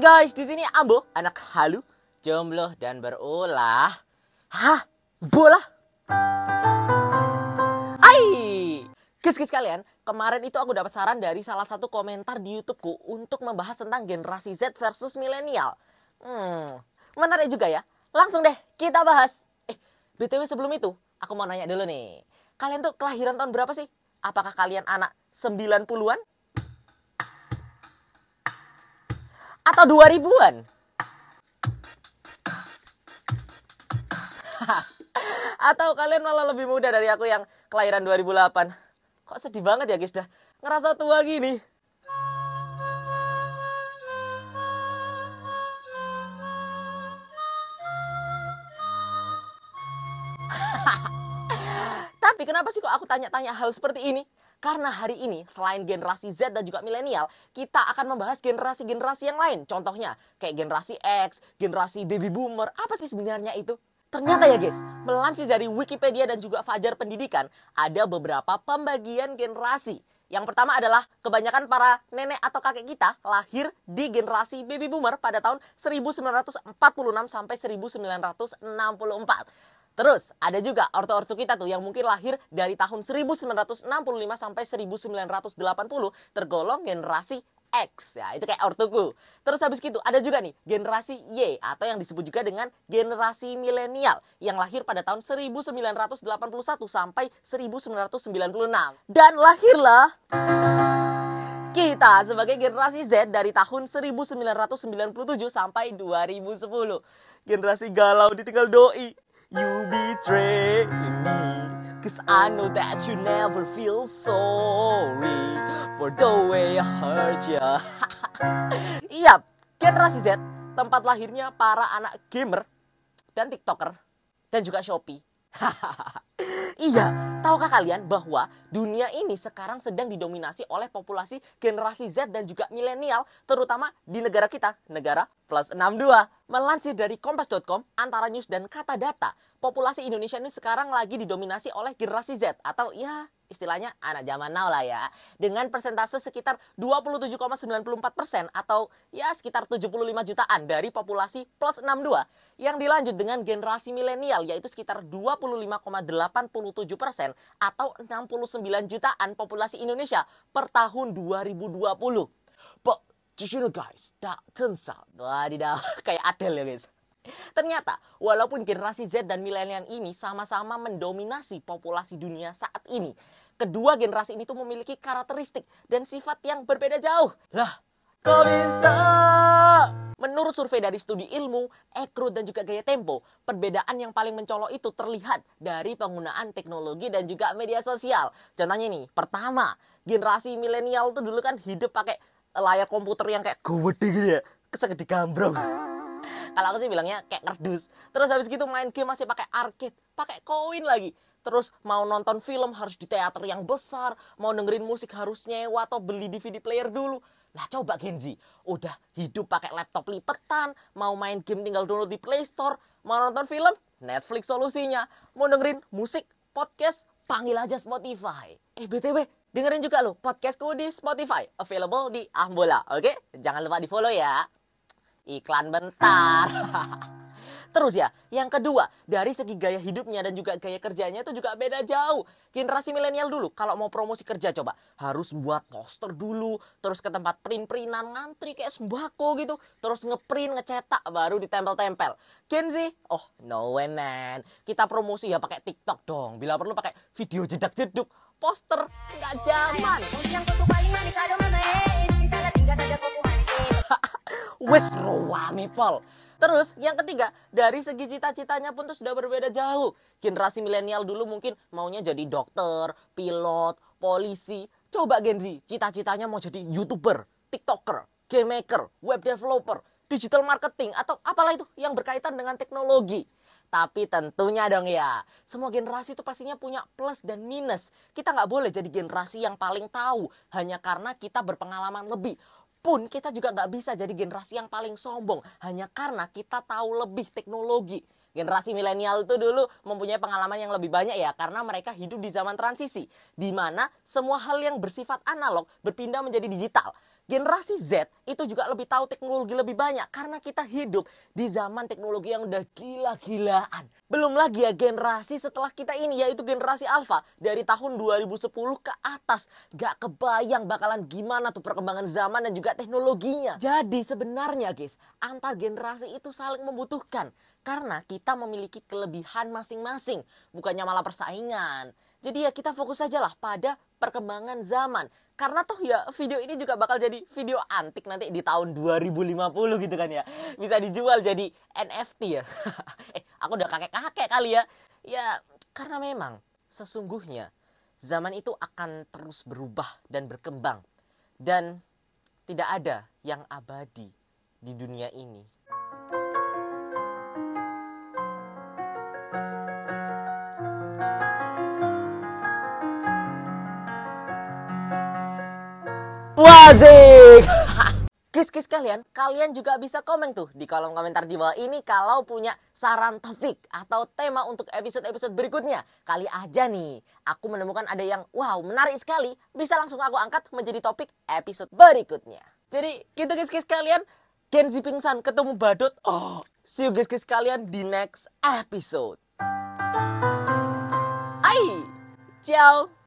guys, di sini Ambo, anak halu, jomblo dan berulah. Hah? Bola? Hai! Guys-guys kalian, kemarin itu aku dapat saran dari salah satu komentar di YouTubeku untuk membahas tentang generasi Z versus milenial. Hmm, menarik juga ya. Langsung deh, kita bahas. Eh, BTW sebelum itu, aku mau nanya dulu nih. Kalian tuh kelahiran tahun berapa sih? Apakah kalian anak 90-an? Atau 2000-an? Atau kalian malah lebih muda dari aku yang kelahiran 2008? Kok sedih banget ya guys dah ngerasa tua gini. Tapi kenapa sih kok aku tanya-tanya hal seperti ini? Karena hari ini selain generasi Z dan juga milenial, kita akan membahas generasi-generasi yang lain. Contohnya kayak generasi X, generasi baby boomer. Apa sih sebenarnya itu? Ternyata ya guys, melansir dari Wikipedia dan juga Fajar Pendidikan, ada beberapa pembagian generasi. Yang pertama adalah kebanyakan para nenek atau kakek kita lahir di generasi baby boomer pada tahun 1946 sampai 1964. Terus ada juga ortu-ortu kita tuh yang mungkin lahir dari tahun 1965 sampai 1980 tergolong generasi X ya itu kayak ortuku. Terus habis gitu ada juga nih generasi Y atau yang disebut juga dengan generasi milenial yang lahir pada tahun 1981 sampai 1996 dan lahirlah kita sebagai generasi Z dari tahun 1997 sampai 2010. Generasi galau ditinggal doi. You betray me Cause I know that you never feel sorry For the way I hurt ya. Iya, generasi Z Tempat lahirnya para anak gamer Dan tiktoker Dan juga Shopee iya, tahukah kalian bahwa dunia ini sekarang sedang didominasi oleh populasi generasi Z dan juga milenial, terutama di negara kita, negara plus 62. Melansir dari kompas.com, antara news dan kata data, populasi Indonesia ini sekarang lagi didominasi oleh generasi Z atau ya istilahnya anak zaman now lah ya. Dengan persentase sekitar 27,94 persen atau ya sekitar 75 jutaan dari populasi plus 62. Yang dilanjut dengan generasi milenial yaitu sekitar 25,87 persen atau 69 jutaan populasi Indonesia per tahun 2020. But, did you know guys, that turns out, wadidaw, kayak Adele ya guys. Ternyata, walaupun generasi Z dan milenial ini sama-sama mendominasi populasi dunia saat ini, kedua generasi ini tuh memiliki karakteristik dan sifat yang berbeda jauh. Lah, kok bisa? Menurut survei dari studi ilmu, Ekro dan juga gaya tempo, perbedaan yang paling mencolok itu terlihat dari penggunaan teknologi dan juga media sosial. Contohnya nih, pertama, generasi milenial tuh dulu kan hidup pakai layar komputer yang kayak gede gitu ya, kesegede gambrong. Kalau aku sih bilangnya kayak kardus. Terus habis gitu main game masih pakai arcade, pakai koin lagi terus mau nonton film harus di teater yang besar, mau dengerin musik harus nyewa atau beli DVD player dulu. Lah coba Genzi, udah hidup pakai laptop lipetan, mau main game tinggal download di Play Store, mau nonton film, Netflix solusinya, mau dengerin musik, podcast, panggil aja Spotify. Eh BTW, dengerin juga lo podcastku di Spotify, available di Ambola, oke? Jangan lupa di follow ya. Iklan bentar. Terus ya, yang kedua, dari segi gaya hidupnya dan juga gaya kerjanya itu juga beda jauh. Generasi milenial dulu, kalau mau promosi kerja coba, harus buat poster dulu, terus ke tempat print-printan, ngantri kayak sembako gitu, terus ngeprint, ngecetak, baru ditempel-tempel. Gen Z, oh no way man, kita promosi ya pakai TikTok dong, bila perlu pakai video jedak-jeduk, poster, nggak zaman. Wes roame pol. Terus yang ketiga, dari segi cita-citanya pun tuh sudah berbeda jauh. Generasi milenial dulu mungkin maunya jadi dokter, pilot, polisi. Coba Gen Z, cita-citanya mau jadi YouTuber, TikToker, game maker, web developer, digital marketing atau apalah itu yang berkaitan dengan teknologi. Tapi tentunya dong ya, semua generasi itu pastinya punya plus dan minus. Kita nggak boleh jadi generasi yang paling tahu hanya karena kita berpengalaman lebih pun kita juga nggak bisa jadi generasi yang paling sombong hanya karena kita tahu lebih teknologi. Generasi milenial itu dulu mempunyai pengalaman yang lebih banyak ya karena mereka hidup di zaman transisi di mana semua hal yang bersifat analog berpindah menjadi digital. Generasi Z itu juga lebih tahu teknologi lebih banyak karena kita hidup di zaman teknologi yang udah gila-gilaan. Belum lagi ya generasi setelah kita ini yaitu generasi alpha dari tahun 2010 ke atas. Gak kebayang bakalan gimana tuh perkembangan zaman dan juga teknologinya. Jadi sebenarnya guys, antar generasi itu saling membutuhkan karena kita memiliki kelebihan masing-masing, bukannya malah persaingan. Jadi ya kita fokus saja lah pada perkembangan zaman. Karena toh ya video ini juga bakal jadi video antik nanti di tahun 2050 gitu kan ya. Bisa dijual jadi NFT ya. eh, aku udah kakek-kakek kali ya. Ya, karena memang sesungguhnya zaman itu akan terus berubah dan berkembang. Dan tidak ada yang abadi di dunia ini. Wazik! Kis-kis kalian, kalian juga bisa komen tuh di kolom komentar di bawah ini kalau punya saran topik atau tema untuk episode-episode berikutnya. Kali aja nih, aku menemukan ada yang wow menarik sekali, bisa langsung aku angkat menjadi topik episode berikutnya. Jadi gitu kis-kis kalian, Genzi pingsan ketemu badut. Oh, see you guys-guys kalian di next episode. Hai, ciao.